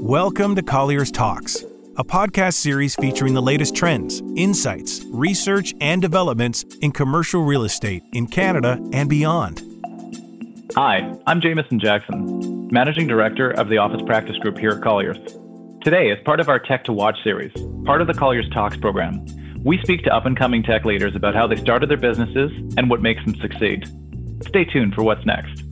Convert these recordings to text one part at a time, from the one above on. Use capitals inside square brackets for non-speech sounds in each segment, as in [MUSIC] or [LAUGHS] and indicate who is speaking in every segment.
Speaker 1: Welcome to Colliers Talks, a podcast series featuring the latest trends, insights, research, and developments in commercial real estate in Canada and beyond.
Speaker 2: Hi, I'm Jamison Jackson, Managing Director of the Office Practice Group here at Colliers. Today, as part of our Tech to Watch series, part of the Colliers Talks program, we speak to up and coming tech leaders about how they started their businesses and what makes them succeed. Stay tuned for what's next.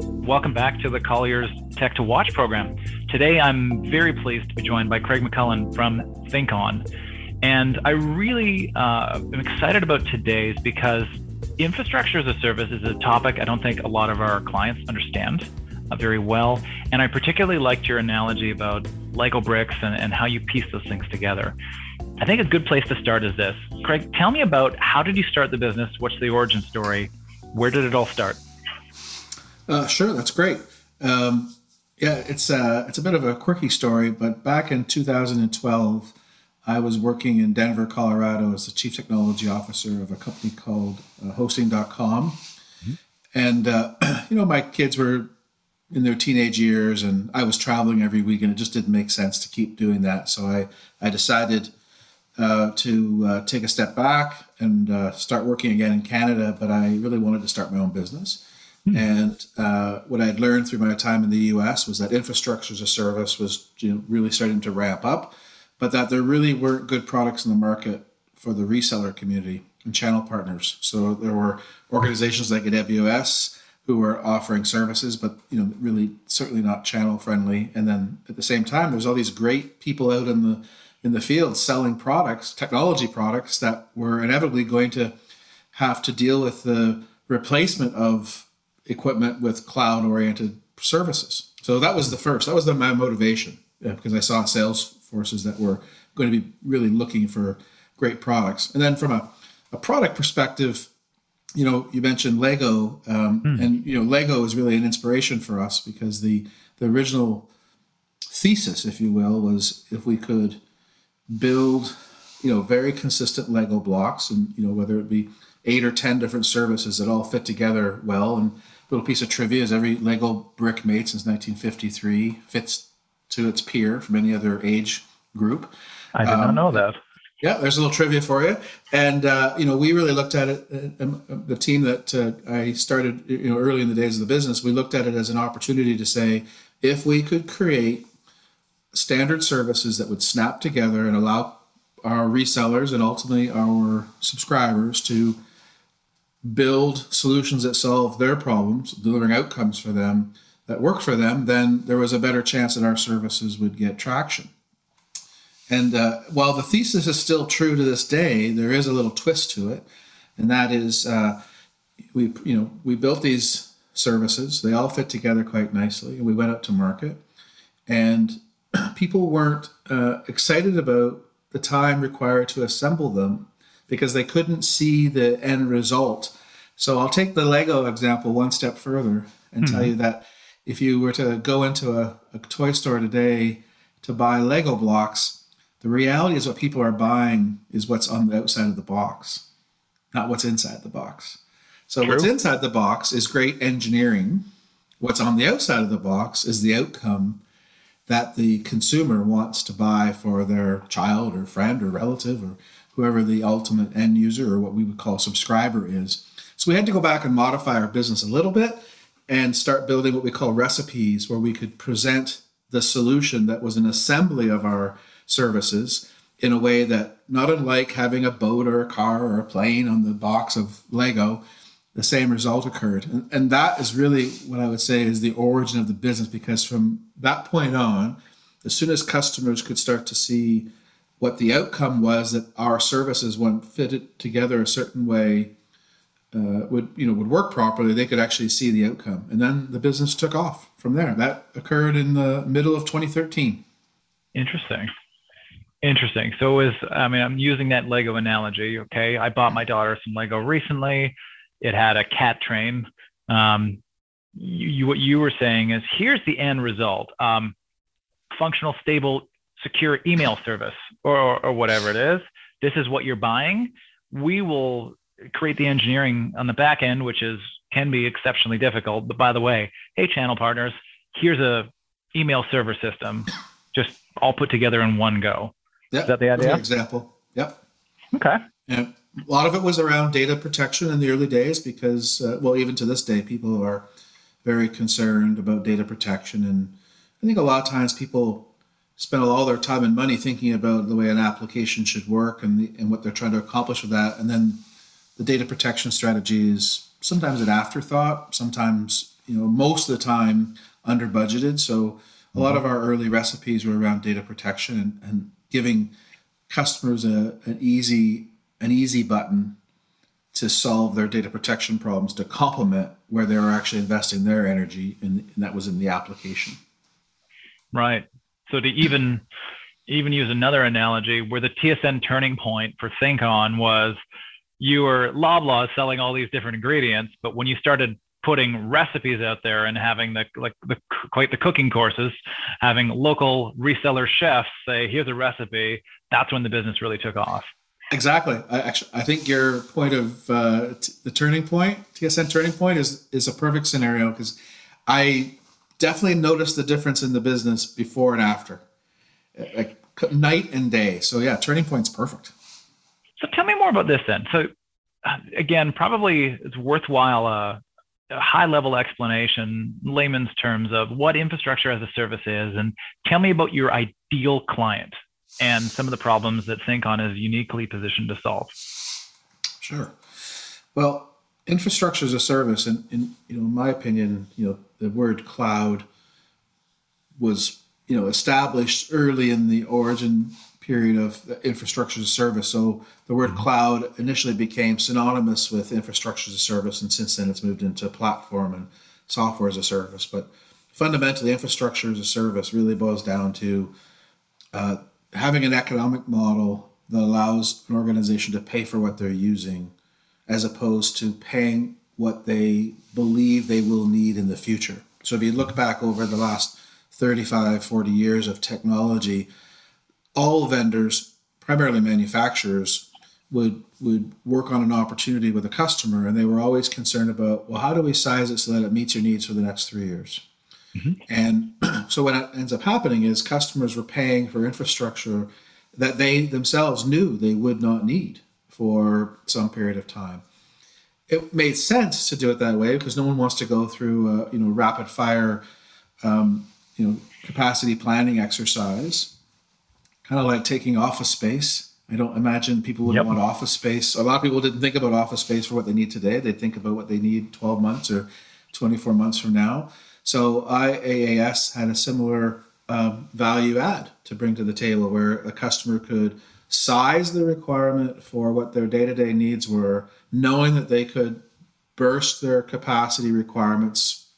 Speaker 2: Welcome back to the Colliers Tech to Watch program. Today, I'm very pleased to be joined by Craig McLellan from ThinkOn. And I really uh, am excited about today's because infrastructure as a service is a topic I don't think a lot of our clients understand uh, very well. And I particularly liked your analogy about Lego bricks and, and how you piece those things together. I think a good place to start is this. Craig, tell me about how did you start the business? What's the origin story? Where did it all start?
Speaker 3: Uh, sure, that's great. Um, yeah, it's uh, it's a bit of a quirky story, but back in 2012, I was working in Denver, Colorado, as the chief technology officer of a company called uh, Hosting.com, mm-hmm. and uh, [CLEARS THROAT] you know my kids were in their teenage years, and I was traveling every week, and it just didn't make sense to keep doing that. So I I decided uh, to uh, take a step back and uh, start working again in Canada, but I really wanted to start my own business. Hmm. And uh, what I had learned through my time in the U.S. was that infrastructure as a service was you know, really starting to ramp up, but that there really weren't good products in the market for the reseller community and channel partners. So there were organizations like AWS who were offering services, but you know, really certainly not channel friendly. And then at the same time, there's all these great people out in the in the field selling products, technology products that were inevitably going to have to deal with the replacement of equipment with cloud oriented services. So that was the first. That was the, my motivation because I saw sales forces that were going to be really looking for great products. And then from a, a product perspective, you know, you mentioned Lego, um, mm. and you know, Lego is really an inspiration for us because the the original thesis, if you will, was if we could build, you know, very consistent Lego blocks, and you know, whether it be eight or ten different services that all fit together well, and little piece of trivia is every Lego brick made since 1953 fits to its peer from any other age group.
Speaker 2: I did um, not know that.
Speaker 3: Yeah, there's a little trivia for you. And, uh, you know, we really looked at it, uh, um, uh, the team that uh, I started, you know, early in the days of the business, we looked at it as an opportunity to say, if we could create standard services that would snap together and allow our resellers and ultimately our subscribers to build solutions that solve their problems, delivering outcomes for them that work for them, then there was a better chance that our services would get traction. And uh, while the thesis is still true to this day, there is a little twist to it, and that is uh, we you know we built these services. They all fit together quite nicely, and we went out to market, and [CLEARS THROAT] people weren't uh, excited about the time required to assemble them because they couldn't see the end result. So I'll take the Lego example one step further and mm-hmm. tell you that if you were to go into a, a toy store today to buy Lego blocks, the reality is what people are buying is what's on the outside of the box, not what's inside the box. So True. what's inside the box is great engineering. What's on the outside of the box is the outcome that the consumer wants to buy for their child or friend or relative or whoever the ultimate end user or what we would call subscriber is. So we had to go back and modify our business a little bit and start building what we call recipes where we could present the solution that was an assembly of our services in a way that not unlike having a boat or a car or a plane on the box of Lego, the same result occurred. And, and that is really what I would say is the origin of the business because from that point on, as soon as customers could start to see what the outcome was that our services, when fitted together a certain way, uh, would you know would work properly, they could actually see the outcome, and then the business took off from there. That occurred in the middle of 2013.
Speaker 2: Interesting. Interesting. So is I mean I'm using that Lego analogy. Okay, I bought my daughter some Lego recently. It had a cat train. Um, you, you, what you were saying is here's the end result. Um, functional, stable secure email service or, or, whatever it is. This is what you're buying. We will create the engineering on the back end, which is can be exceptionally difficult. But by the way, hey, channel partners, here's a email server system, just all put together in one go.
Speaker 3: Yep.
Speaker 2: Is that the idea?
Speaker 3: example. Yep.
Speaker 2: Okay.
Speaker 3: And a lot of it was around data protection in the early days because, uh, well, even to this day, people are very concerned about data protection. And I think a lot of times people spend all their time and money thinking about the way an application should work and, the, and what they're trying to accomplish with that. And then the data protection strategy is sometimes an afterthought, sometimes, you know, most of the time under budgeted. So a lot of our early recipes were around data protection and, and giving customers a, an easy an easy button to solve their data protection problems to complement where they were actually investing their energy and, and that was in the application
Speaker 2: right so to even even use another analogy where the tsn turning point for ThinkOn was you were loblaw selling all these different ingredients but when you started putting recipes out there and having the like the quite the cooking courses having local reseller chefs say here's a recipe that's when the business really took off
Speaker 3: Exactly. I actually, I think your point of uh, t- the turning point, TSN turning point, is is a perfect scenario because I definitely noticed the difference in the business before and after, like night and day. So yeah, turning point's perfect.
Speaker 2: So tell me more about this then. So again, probably it's worthwhile uh, a high level explanation, layman's terms of what infrastructure as a service is, and tell me about your ideal client and some of the problems that ThinkOn is uniquely positioned to solve.
Speaker 3: Sure. Well, infrastructure as a service, and in, you know, in my opinion, you know, the word cloud was you know established early in the origin period of infrastructure as a service. So the word mm-hmm. cloud initially became synonymous with infrastructure as a service, and since then it's moved into platform and software as a service. But fundamentally, infrastructure as a service really boils down to uh, having an economic model that allows an organization to pay for what they're using as opposed to paying what they believe they will need in the future. So if you look back over the last 35, 40 years of technology, all vendors, primarily manufacturers, would would work on an opportunity with a customer and they were always concerned about, well, how do we size it so that it meets your needs for the next three years? Mm-hmm. And [CLEARS THROAT] so what ends up happening is customers were paying for infrastructure that they themselves knew they would not need for some period of time. It made sense to do it that way because no one wants to go through a you know rapid fire um, you know capacity planning exercise, kind of like taking office space. I don't imagine people would yep. want office space. A lot of people didn't think about office space for what they need today. They think about what they need 12 months or 24 months from now. So IaaS had a similar um, value add to bring to the table where a customer could size the requirement for what their day-to-day needs were, knowing that they could burst their capacity requirements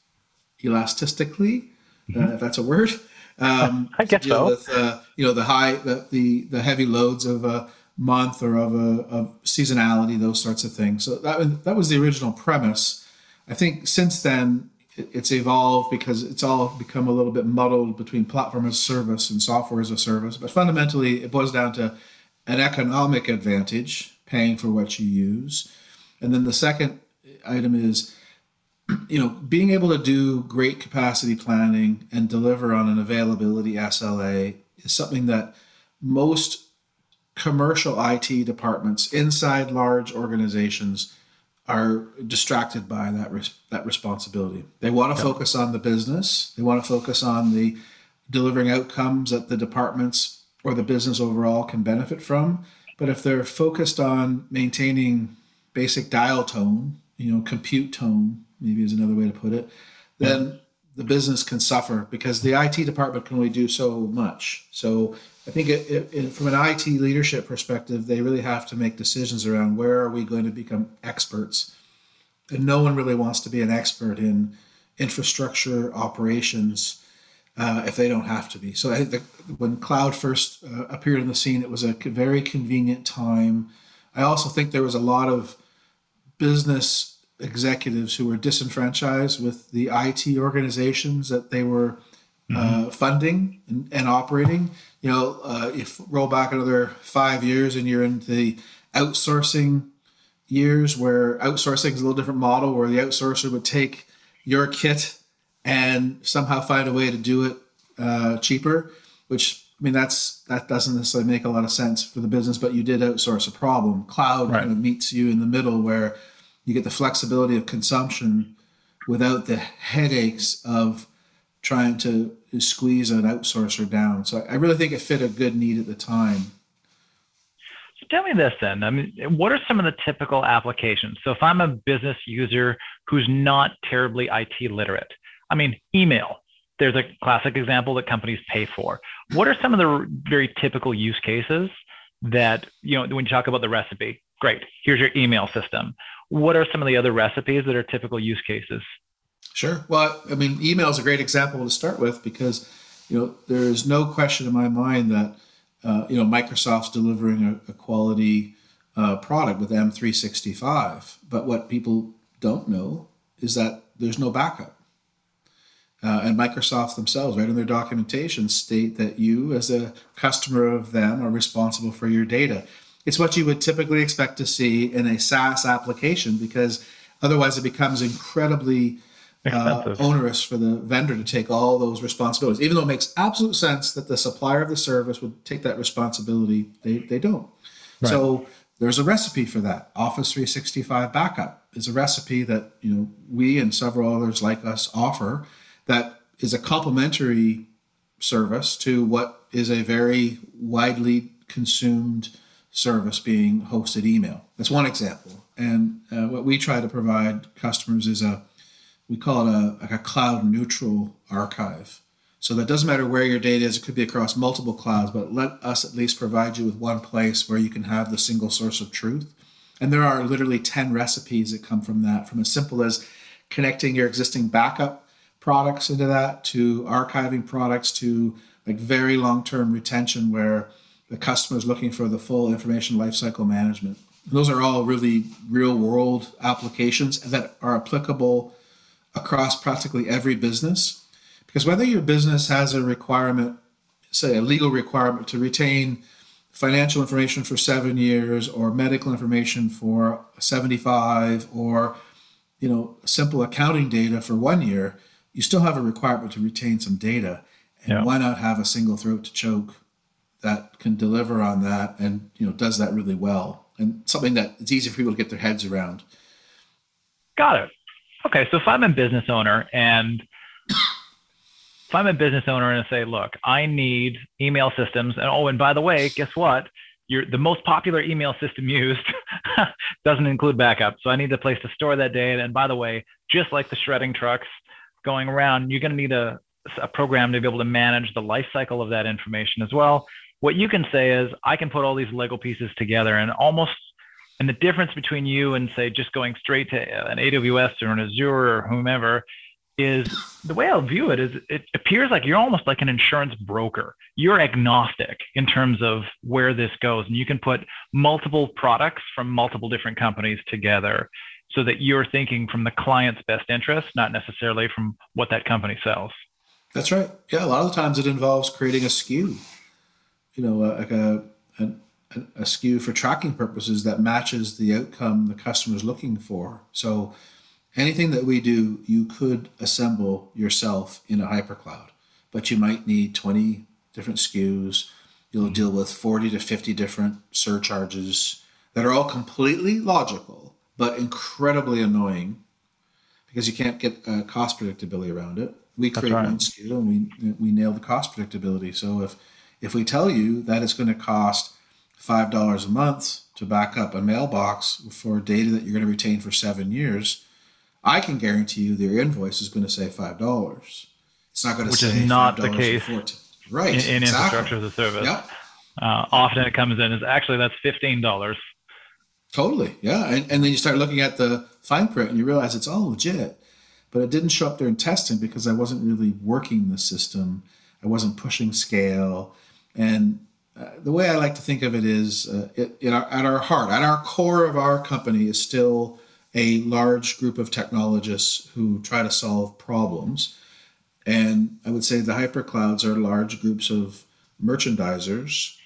Speaker 3: elastically, uh, mm-hmm. uh, if that's a word.
Speaker 2: Um, [LAUGHS] I guess so. With,
Speaker 3: uh, you know, the high, the, the, the heavy loads of a month or of a of seasonality, those sorts of things. So that that was the original premise. I think since then, it's evolved because it's all become a little bit muddled between platform as a service and software as a service. But fundamentally, it boils down to an economic advantage, paying for what you use. And then the second item is, you know, being able to do great capacity planning and deliver on an availability SLA is something that most commercial IT departments inside large organizations are distracted by that res- that responsibility. They want to focus on the business. They want to focus on the delivering outcomes that the departments or the business overall can benefit from. But if they're focused on maintaining basic dial tone, you know, compute tone, maybe is another way to put it, then the business can suffer because the IT department can only do so much. So I think it, it, it, from an IT leadership perspective, they really have to make decisions around where are we going to become experts. And no one really wants to be an expert in infrastructure operations uh, if they don't have to be. So I think when cloud first uh, appeared on the scene, it was a very convenient time. I also think there was a lot of business executives who were disenfranchised with the IT organizations that they were uh, mm-hmm. funding and, and, operating. You know, uh, if roll back another five years and you're in the outsourcing years where outsourcing is a little different model where the outsourcer would take your kit and somehow find a way to do it uh, cheaper, which I mean that's that doesn't necessarily make a lot of sense for the business, but you did outsource a problem. Cloud
Speaker 2: Right.
Speaker 3: kind of meets you in the middle where you get the flexibility of consumption without the headaches of trying to squeeze an outsourcer down. So I really think it fit a good need at the time.
Speaker 2: So tell me this then. I mean, what are some of the typical applications? So if I'm a business user who's not terribly IT literate, I mean, email. There's a classic example that companies pay for. What are some of the very typical use cases that, you know, when you talk about the recipe? Great. Here's your email system. What are some of the other recipes that are typical use cases?
Speaker 3: Sure. Well, I mean, email is a great example to start with because, you know, there is no question in my mind that, uh, you know, Microsoft's delivering a, a quality uh, product with M365. But what people don't know is that there's no backup. Uh, and Microsoft themselves, right in their documentation, state that you, as a customer of them, are responsible for your data. It's what you would typically expect to see in a SaaS application because otherwise it becomes incredibly uh, onerous for the vendor to take all those responsibilities. Even though it makes absolute sense that the supplier of the service would take that responsibility, they, they don't. So there's a recipe for that. Office 365 backup is a recipe that you know we and several others like us offer that is a complementary service to what is a very widely consumed service being hosted email. That's one example. And uh, what we try to provide customers is a we call it a, like a cloud neutral archive. So that doesn't matter where your data is, it could be across multiple clouds, but let us at least provide you with one place where you can have the single source of truth. And there are literally 10 recipes that come from that, from as simple as connecting your existing backup products into that to archiving products to like very long term retention where the customer is looking for the full information lifecycle management. And those are all really real world applications that are applicable across practically every business. Because whether your business has a requirement, say a legal requirement to retain financial information for seven years or medical information for 75 or you know simple accounting data for one year you still have a requirement to retain some data and
Speaker 2: Yeah.
Speaker 3: why not have a single throat to choke that can deliver on that and you know does that really well and something that it's easy for people to get their heads around
Speaker 2: Got it. Okay, so if I'm a business owner and [COUGHS] if I'm a business owner and I say, look, I need email systems, and oh, and by the way, guess what? Your the most popular email system used [LAUGHS] doesn't include backup, so I need a place to store that data. And by the way, just like the shredding trucks going around, you're going to need a, a program to be able to manage the life cycle of that information as well. What you can say is, I can put all these Lego pieces together and almost and the difference between you and say just going straight to an AWS or an Azure or whomever is the way I'll view it is it appears like you're almost like an insurance broker. You're agnostic in terms of where this goes, and you can put multiple products from multiple different companies together so that you're thinking from the client's best interest, not necessarily from what that company sells.
Speaker 3: That's right. Yeah, a lot of the times it involves creating a SKU, you know, uh, like a, a, a SKU for tracking purposes that matches the outcome the customer is looking for. So anything that we do, you could assemble yourself in a hypercloud, but you might need 20 different SKUs. You'll deal with 40 to 50 different surcharges that are all completely logical, but incredibly annoying because you can't get uh, cost predictability around it. We create
Speaker 2: right.
Speaker 3: one SKU and we we nail the cost predictability. So if if we tell you that it's going to cost five dollars a month to back up a mailbox for data that you're going to retain for seven years, I can guarantee you their invoice is going to say five dollars. It's not going to
Speaker 2: Which
Speaker 3: say
Speaker 2: is not the
Speaker 3: $5.14.
Speaker 2: case
Speaker 3: right?
Speaker 2: In, in
Speaker 3: exactly.
Speaker 2: infrastructure as a service,
Speaker 3: Yep.
Speaker 2: uh, often it comes in as actually that's fifteen dollars.
Speaker 3: Totally. Yeah. And, and then you start looking at the fine print and you realize it's all legit. But it didn't show up there in testing because I wasn't really working the system. I wasn't pushing scale. And uh, the way I like to think of it is uh, it, our, at our heart, at our core of our company is still a large group of technologists who try to solve problems. And I would say the hyperclouds are large groups of merchandisers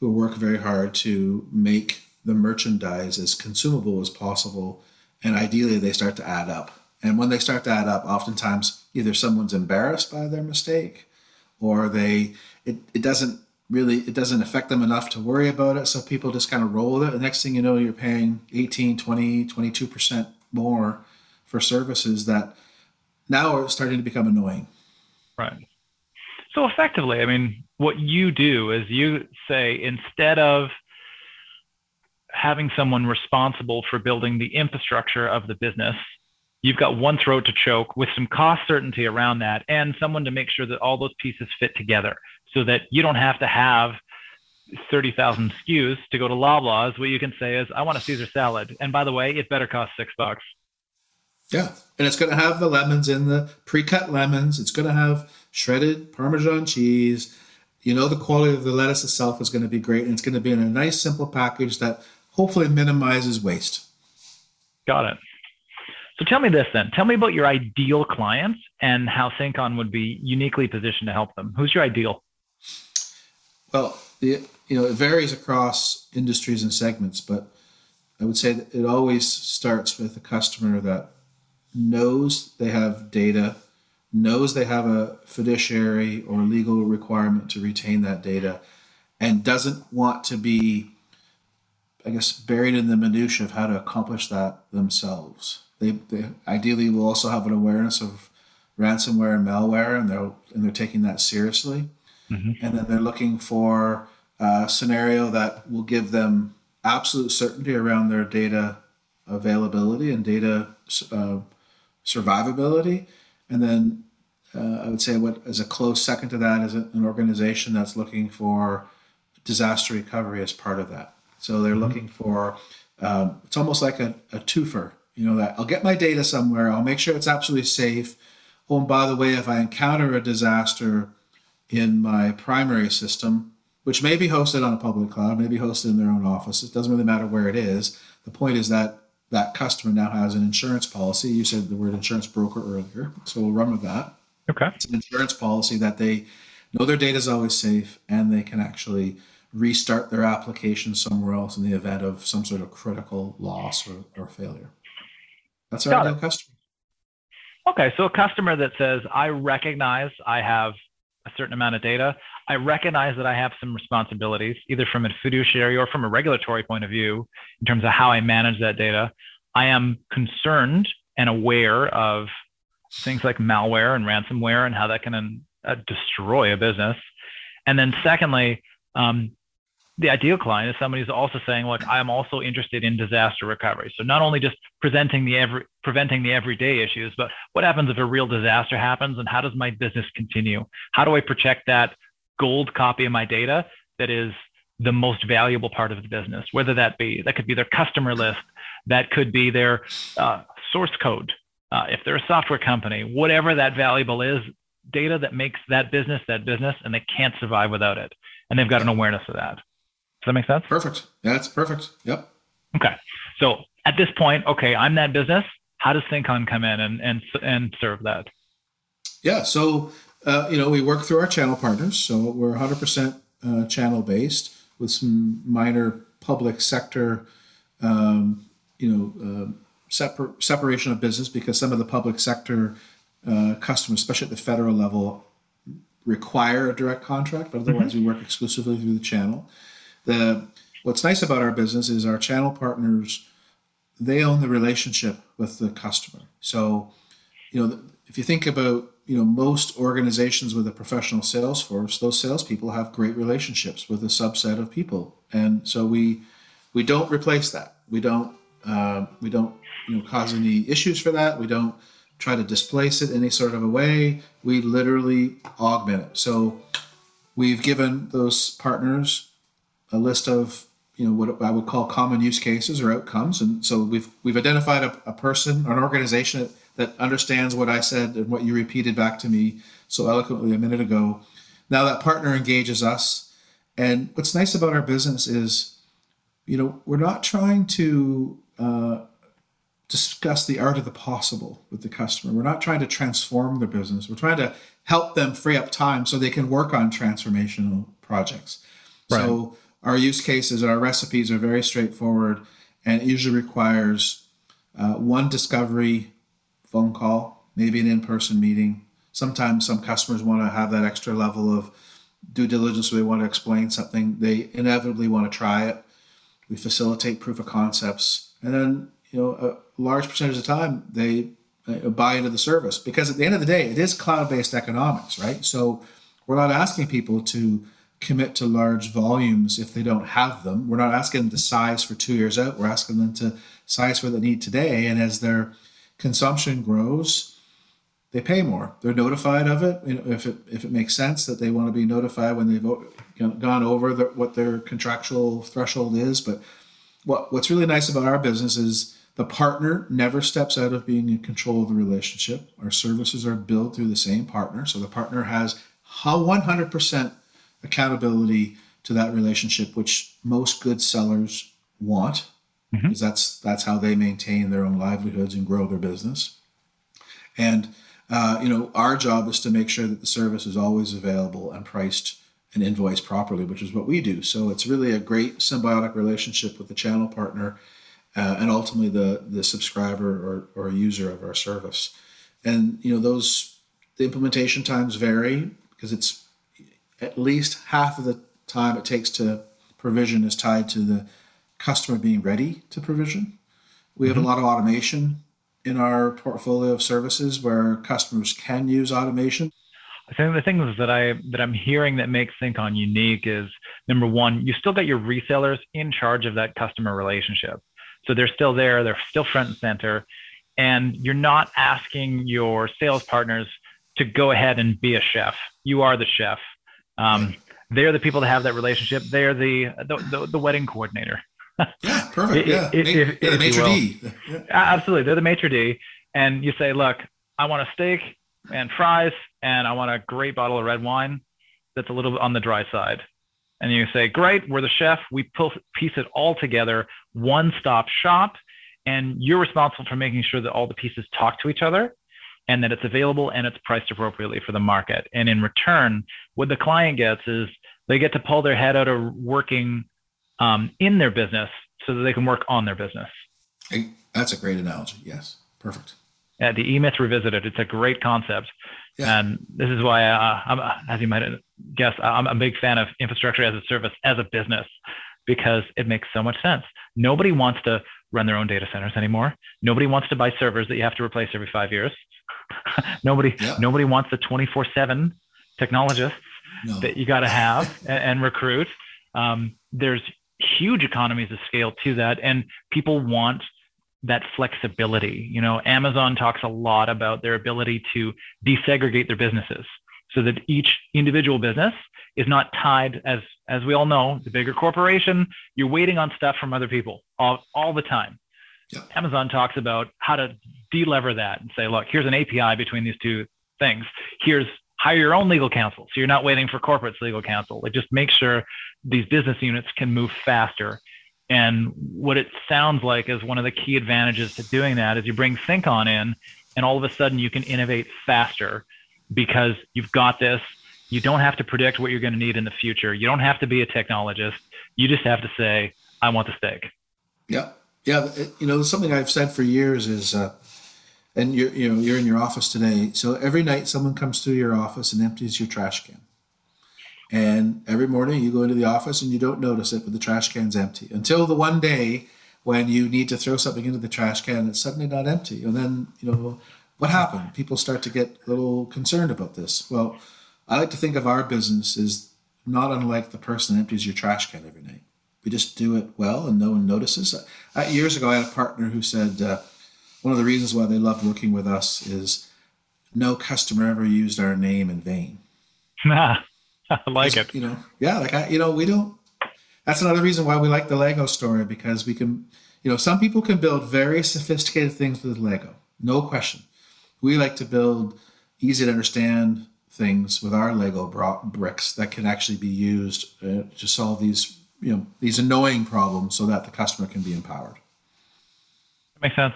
Speaker 3: who work very hard to make the merchandise as consumable as possible. And ideally, they start to add up. And when they start to add up, oftentimes either someone's embarrassed by their mistake or they it, it doesn't really it doesn't affect them enough to worry about it so people just kind of roll with it the next thing you know you're paying 18 20 22% more for services that now are starting to become annoying
Speaker 2: right so effectively i mean what you do is you say instead of having someone responsible for building the infrastructure of the business you've got one throat to choke with some cost certainty around that and someone to make sure that all those pieces fit together so that you don't have to have 30,000 SKUs to go to Loblaws. What you can say is, I want a Caesar salad. And by the way, it better cost six bucks.
Speaker 3: Yeah. And it's going to have the lemons in the pre cut lemons. It's going to have shredded Parmesan cheese. You know, the quality of the lettuce itself is going to be great. And it's going to be in a nice, simple package that hopefully it minimizes waste.
Speaker 2: Got it. So tell me this then. Tell me about your ideal clients and how ThinkOn would be uniquely positioned to help them. Who's your ideal?
Speaker 3: Well, the, you know, it varies across industries and segments, but I would say that it always starts with a customer that knows they have data, knows they have a fiduciary or legal requirement to retain that data, and doesn't want to be, I guess, buried in the minutiae of how to accomplish that themselves. They, they ideally will also have an awareness of ransomware and malware, and they're and they're taking that seriously. Mm-hmm. And then they're looking for a scenario that will give them absolute certainty around their data availability and data uh, survivability. And then uh, I would say what as a close second to that is an organization that's looking for disaster recovery as part of that. So they're looking for um, it's almost like a, a twofer you know that I'll get my data somewhere. I'll make sure it's absolutely safe. Oh, and by the way, if I encounter a disaster in my primary system, which may be hosted on a public cloud, may be hosted in their own office, it doesn't really matter where it is. The point is that that customer now has an insurance policy. You said the word insurance broker earlier, so we'll run with that.
Speaker 2: Okay.
Speaker 3: It's an insurance policy that they know their data is always safe and they can actually restart their application somewhere else in the event of some sort of critical loss or, or failure. That's our ideal customer.
Speaker 2: Okay, so a customer that says, I recognize I have a certain amount of data. I recognize that I have some responsibilities, either from a fiduciary or from a regulatory point of view, in terms of how I manage that data. I am concerned and aware of things like malware and ransomware and how that can uh, destroy a business. And then, secondly, um, the ideal client is somebody who's also saying, look, I'm also interested in disaster recovery. So not only just presenting the every preventing the everyday issues, but what happens if a real disaster happens and how does my business continue? How do I protect that gold copy of my data that is the most valuable part of the business, whether that be that could be their customer list, that could be their uh, source code. Uh, if they're a software company, whatever that valuable is, data that makes that business that business, and they can't survive without it, and they've got an awareness of that. Does that make sense?
Speaker 3: Perfect. Yeah, that's perfect. Yep.
Speaker 2: Okay. So at this point, okay, I'm that business. How does ThinkOn come in and and and serve that?
Speaker 3: Yeah. So uh, you know, we work through our channel partners. So we're 100% uh, channel based with some minor public sector, um, you know, uh, separ- separation of business because some of the public sector uh, customers, especially at the federal level, require a direct contract, but otherwise mm-hmm. we work exclusively through the channel. The what's nice about our business is our channel partners they own the relationship with the customer. So, you know, if you think about you know most organizations with a professional sales force, those salespeople have great relationships with a subset of people, and so we we don't replace that. We don't uh, we don't you know cause any issues for that. We don't try to displace it any sort of a way. We literally augment it. So we've given those partners a list of you know what I would call common use cases or outcomes, and so we've we've identified a, a person or an organization that, that understands what I said and what you repeated back to me so eloquently a minute ago. Now that partner engages us, and what's nice about our business is, you know, we're not trying to uh, discuss the art of the possible with the customer. We're not trying to transform their business. We're trying to help them free up time so they can work on transformational projects. Right. So our use cases, our recipes are very straightforward, and usually requires uh, one discovery phone call, maybe an in person meeting, sometimes some customers want to have that extra level of due diligence. They want to explain something. They inevitably want to try it. We facilitate proof of concepts, and then you know a large percentage of the time they uh, buy into the service because at the end of the day, it is cloud-based economics, right? So we're not asking people to commit to large volumes if they don't have them. We're not asking them to size for two years out. We're asking them to size for the need today. And as their consumption grows, they pay more. They're notified of it. You know, if it if it makes sense that they want to be notified when they've gone over the, what their contractual threshold is. But what what's really nice about our business is the partner never steps out of being in control of the relationship. Our services are billed through the same partner, so the partner has 100% accountability to that relationship, which most good sellers want, mm-hmm. because that's that's how they maintain their own livelihoods and grow their business. And uh, you know, our job is to make sure that the service is always available and priced and invoiced properly, which is what we do. So it's really a great symbiotic relationship with the channel partner uh, and ultimately the the subscriber or, or user of our service. And you know, those the implementation times vary because it's at least half of the time it takes to provision is tied to the customer being ready to provision. We have mm-hmm. a lot of automation in our portfolio of services where customers can use automation.
Speaker 2: I think the things that I that I'm hearing that makes ThinkOn unique is number one, you still got your resellers in charge of that customer relationship. So they're still there, they're still front and center, and you're not asking your sales partners to go ahead and be a chef. You are the chef. Um, they're the people that have that relationship. They're the the, the, the wedding coordinator. [LAUGHS]
Speaker 3: yeah, perfect. yeah, if, if, yeah the maitre d.
Speaker 2: Yeah. Absolutely, they're the maitre d. And you say, look, I want a steak and fries, and I want a great bottle of red wine that's a little bit on the dry side. And you say, great, we're the chef. We pull, piece it all together, one stop shop, and you're responsible for making sure that all the pieces talk to each other and that it's available and it's priced appropriately for the market. And in return, what the client gets is they get to pull their head out of working um, in their business so that they can work on their business.
Speaker 3: Hey, that's a great analogy. Yes, perfect.
Speaker 2: Yeah, the E-Myth Revisited. It's a great concept. Yeah. And this is why, uh, I'm, as you might guess, I'm a big fan of infrastructure as a service as a business because it makes so much sense. Nobody wants to run their own data centers anymore. Nobody wants to buy servers that you have to replace every five years. [LAUGHS] nobody yeah. nobody wants the 24/7 technologists no. that you got to have and, and, recruit. Um, there's huge economies of scale to that, and people want that flexibility. You know, Amazon talks a lot about their ability to desegregate their businesses so that each individual business is not tied as as we all know the bigger corporation you're waiting on stuff from other people all, all the time yeah. Amazon talks about how to delever that and say, look, here's an API between these two things. Here's hire your own legal counsel. So you're not waiting for corporate's legal counsel. Like just make sure these business units can move faster. And what it sounds like is one of the key advantages to doing that is you bring ThinkOn in and all of a sudden you can innovate faster because you've got this. You don't have to predict what you're going to need in the future. You don't have to be a technologist. You just have to say, I want the steak.
Speaker 3: Yeah yeah, you know, something I've said for years is, uh, and you're, you know, you're in your office today. So every night someone comes through your office and empties your trash can. And every morning you go into the office and you don't notice it, but the trash can's empty until the one day when you need to throw something into the trash can, and it's suddenly not empty. And then, you know, what happened? People start to get a little concerned about this. Well, I like to think of our business as not unlike the person that empties your trash can every night we just do it well and no one notices. Uh, years ago, I had a partner who said uh, one of the reasons why they loved working with us is no customer ever used our name in vain.
Speaker 2: Nah, [LAUGHS] I like it.
Speaker 3: You know, yeah, like I, you know, we don't. That's another reason why we like the Lego story because we can, you know, some people can build very sophisticated things with Lego, no question. We like to build easy to understand things with our Lego bricks that can actually be used uh, to solve these you know these annoying problems so that the customer can be empowered.
Speaker 2: That makes sense.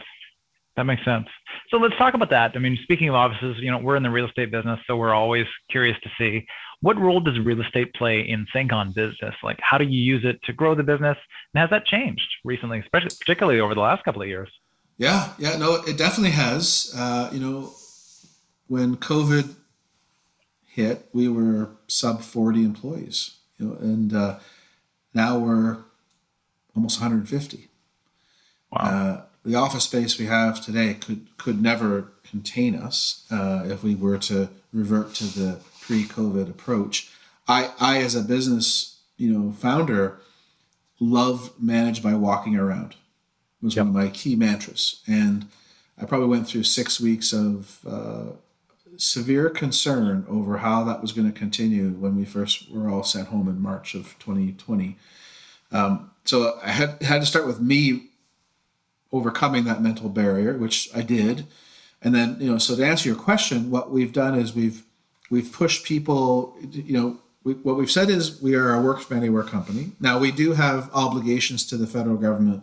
Speaker 2: That makes sense. So let's talk about that. I mean, speaking of offices, you know, we're in the real estate business, so we're always curious to see what role does real estate play in ThinkOn business? Like, how do you use it to grow the business, and has that changed recently, especially particularly over the last couple of years?
Speaker 3: Yeah, yeah, no, it definitely has. Uh, you know, when COVID hit, we were sub 40 employees, you know, and uh, now we're almost 150. Wow. Uh, the office space we have today could could never contain us uh, if we were to revert to the pre-COVID approach. I, I as a business, you know, founder, love managed by walking around. Was yep. one of my key mantras, and I probably went through six weeks of uh, severe concern over how that was going to continue when we first were all sent home in March of 2020. Um, so I had had to start with me overcoming that mental barrier, which I did, and then you know. So to answer your question, what we've done is we've we've pushed people. You know, we, what we've said is we are a work from anywhere company. Now we do have obligations to the federal government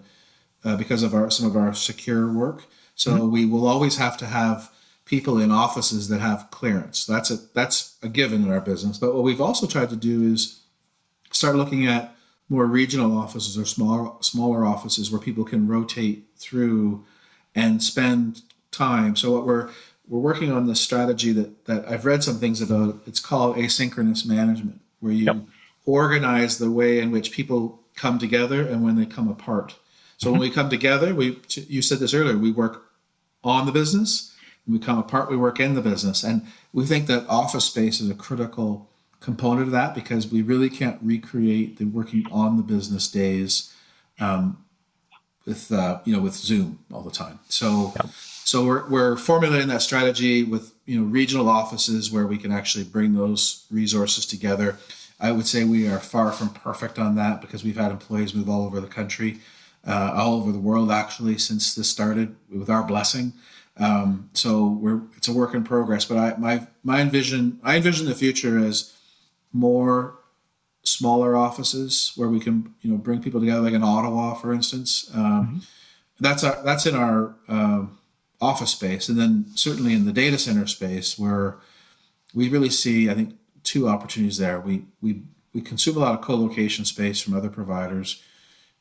Speaker 3: uh, because of our some of our secure work. So mm-hmm. we will always have to have people in offices that have clearance. That's a that's a given in our business. But what we've also tried to do is start looking at more regional offices or smaller smaller offices where people can rotate through and spend time. So what we're we're working on this strategy that that I've read some things about. It's called asynchronous management, where you yep. organize the way in which people come together and when they come apart. So mm-hmm. when we come together, we you said this earlier, we work on the business we come apart, we work in the business. And we think that office space is a critical component of that because we really can't recreate the working on the business days um, with uh, you know with Zoom all the time. So yep. so we're, we're formulating that strategy with you know regional offices where we can actually bring those resources together. I would say we are far from perfect on that because we've had employees move all over the country, uh, all over the world actually since this started with our blessing. Um, so we're it's a work in progress. But I my my envision I envision the future as more smaller offices where we can you know bring people together, like in Ottawa, for instance. Um, mm-hmm. That's our that's in our uh, office space, and then certainly in the data center space where we really see I think two opportunities there. We we we consume a lot of co-location space from other providers.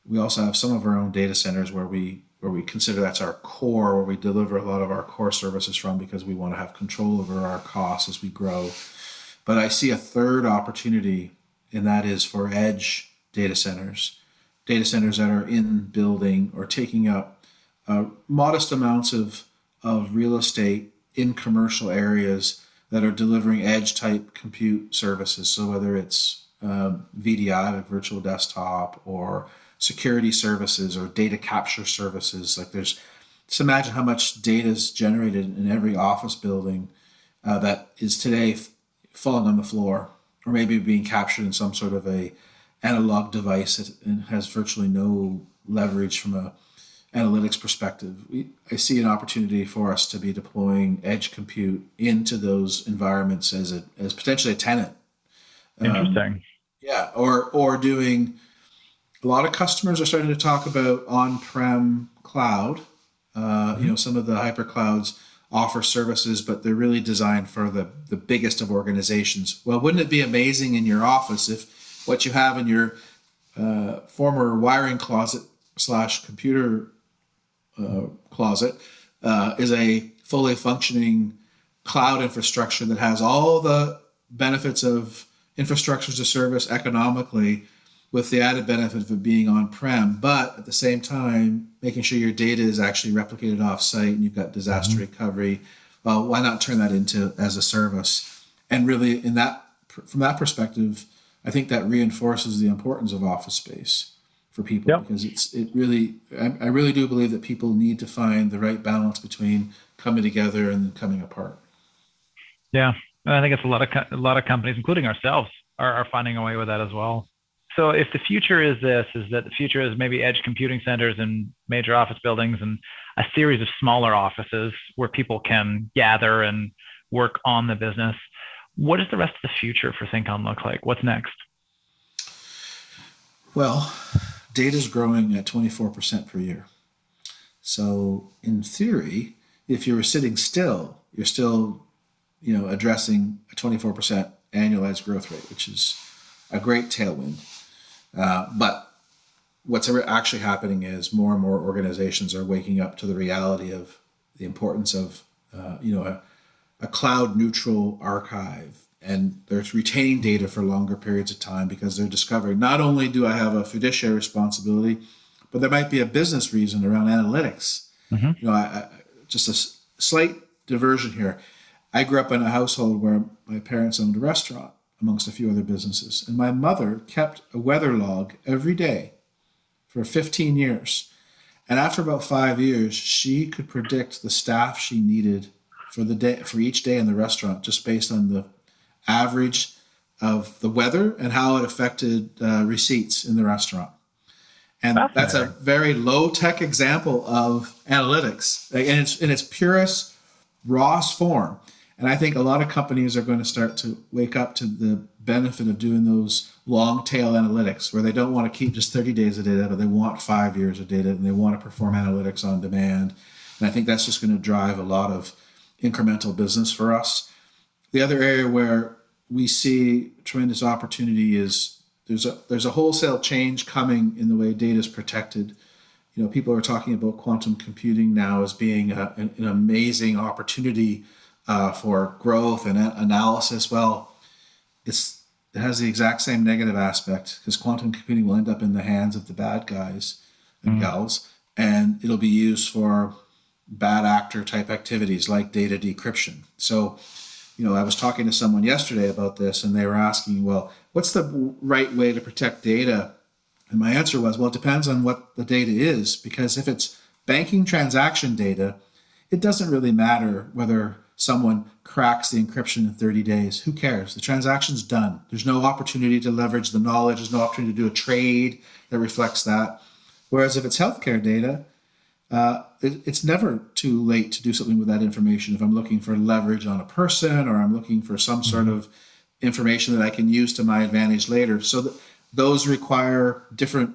Speaker 3: We also have some of our own data centers where we where we consider that's our core, where we deliver a lot of our core services from because we want to have control over our costs as we grow. But I see a third opportunity, and that is for edge data centers, data centers that are in building or taking up uh, modest amounts of, of real estate in commercial areas that are delivering edge type compute services. So whether it's um, VDI, like virtual desktop, or security services or data capture services. Like there's, just imagine how much data is generated in every office building uh, that is today f- falling on the floor or maybe being captured in some sort of a analog device that has virtually no leverage from a analytics perspective. We, I see an opportunity for us to be deploying edge compute into those environments as a as potentially a tenant.
Speaker 2: Interesting. Um,
Speaker 3: yeah, or or doing a lot of customers are starting to talk about on-prem cloud. Uh, mm-hmm. You know, some of the hyper clouds offer services, but they're really designed for the, the biggest of organizations. Well, wouldn't it be amazing in your office if what you have in your uh, former wiring closet slash computer uh, closet uh, is a fully functioning cloud infrastructure that has all the benefits of infrastructure as a service economically with the added benefit of it being on prem, but at the same time, making sure your data is actually replicated off site and you've got disaster mm-hmm. recovery. Well, why not turn that into as a service? And really, in that from that perspective, I think that reinforces the importance of office space for people yep. because it's it really I, I really do believe that people need to find the right balance between coming together and coming apart.
Speaker 2: Yeah, and I think it's a lot of a lot of companies, including ourselves, are, are finding a way with that as well. So if the future is this, is that the future is maybe edge computing centers and major office buildings and a series of smaller offices where people can gather and work on the business. What does the rest of the future for ThinkOn look like? What's next?
Speaker 3: Well, data is growing at 24% per year. So in theory, if you were sitting still, you're still, you know, addressing a 24% annualized growth rate, which is a great tailwind. Uh, but what's actually happening is more and more organizations are waking up to the reality of the importance of uh, you know a, a cloud neutral archive and they're retaining data for longer periods of time because they're discovering not only do I have a fiduciary responsibility, but there might be a business reason around analytics. Mm-hmm. You know, I, I, just a slight diversion here. I grew up in a household where my parents owned a restaurant, amongst a few other businesses, and my mother kept a weather log every day for 15 years. And after about five years, she could predict the staff she needed for the day for each day in the restaurant just based on the average of the weather and how it affected uh, receipts in the restaurant. And that's a very low tech example of analytics in its, in its purest, rawest form. And I think a lot of companies are going to start to wake up to the benefit of doing those long tail analytics where they don't want to keep just 30 days of data, but they want five years of data and they want to perform analytics on demand. And I think that's just going to drive a lot of incremental business for us. The other area where we see tremendous opportunity is there's a there's a wholesale change coming in the way data is protected. You know, people are talking about quantum computing now as being a, an, an, amazing opportunity uh, for growth and analysis. Well, it's it has the exact same negative aspect because quantum computing will end up in the hands of the bad guys and mm. gals, and it'll be used for bad actor type activities like data decryption. So, you know, I was talking to someone yesterday about this, and they were asking, well, what's the right way to protect data? And my answer was, well, it depends on what the data is, because if it's banking transaction data, it doesn't really matter whether someone cracks the encryption in 30 days. Who cares? The transaction's done. There's no opportunity to leverage the knowledge, there's no opportunity to do a trade that reflects that. Whereas if it's healthcare data, uh, it, it's never too late to do something with that information. If I'm looking for leverage on a person or I'm looking for some sort mm-hmm. of information that I can use to my advantage later. So th- those require different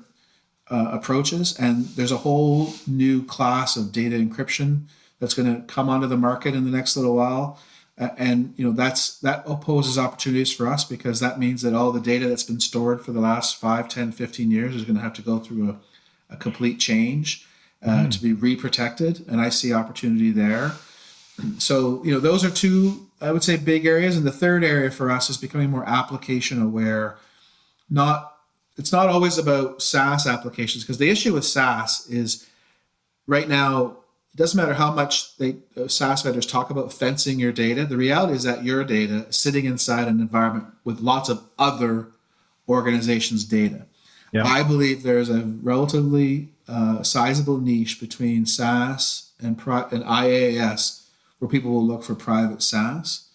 Speaker 3: uh, approaches, and there's a whole new class of data encryption that's going to come onto the market in the next little while. Uh, and you know that's that poses opportunities for us because that means that all the data that's been stored for the last 5 10 15 years is going to have to go through a, a complete change uh, mm. to be reprotected and i see opportunity there so you know those are two i would say big areas and the third area for us is becoming more application aware not it's not always about saas applications because the issue with saas is right now it doesn't matter how much they uh, SaaS vendors talk about fencing your data. The reality is that your data is sitting inside an environment with lots of other organizations' data. Yeah. I believe there's a relatively uh, sizable niche between SaaS and, pri- and IaaS where people will look for private SaaS.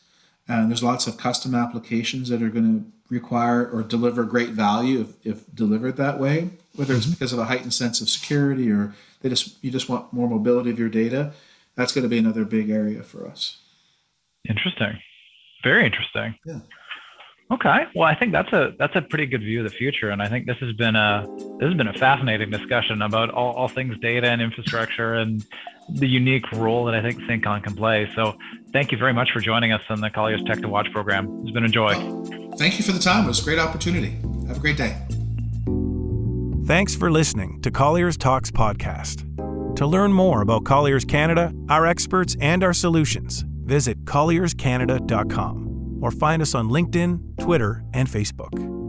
Speaker 3: And there's lots of custom applications that are going to require or deliver great value if, if delivered that way, whether it's because of a heightened sense of security or they just you just want more mobility of your data. That's going to be another big area for us.
Speaker 2: Interesting. Very interesting.
Speaker 3: Yeah.
Speaker 2: Okay. Well, I think that's a that's a pretty good view of the future, and I think this has been a this has been a fascinating discussion about all, all things data and infrastructure and the unique role that I think ThinkOn can play. So, thank you very much for joining us on the Colliers Tech to Watch program. It's been a joy.
Speaker 3: Thank you for the time. It was a great opportunity. Have a great day.
Speaker 1: Thanks for listening to Colliers Talks podcast. To learn more about Colliers Canada, our experts, and our solutions, visit collierscanada.com or find us on LinkedIn, Twitter, and Facebook.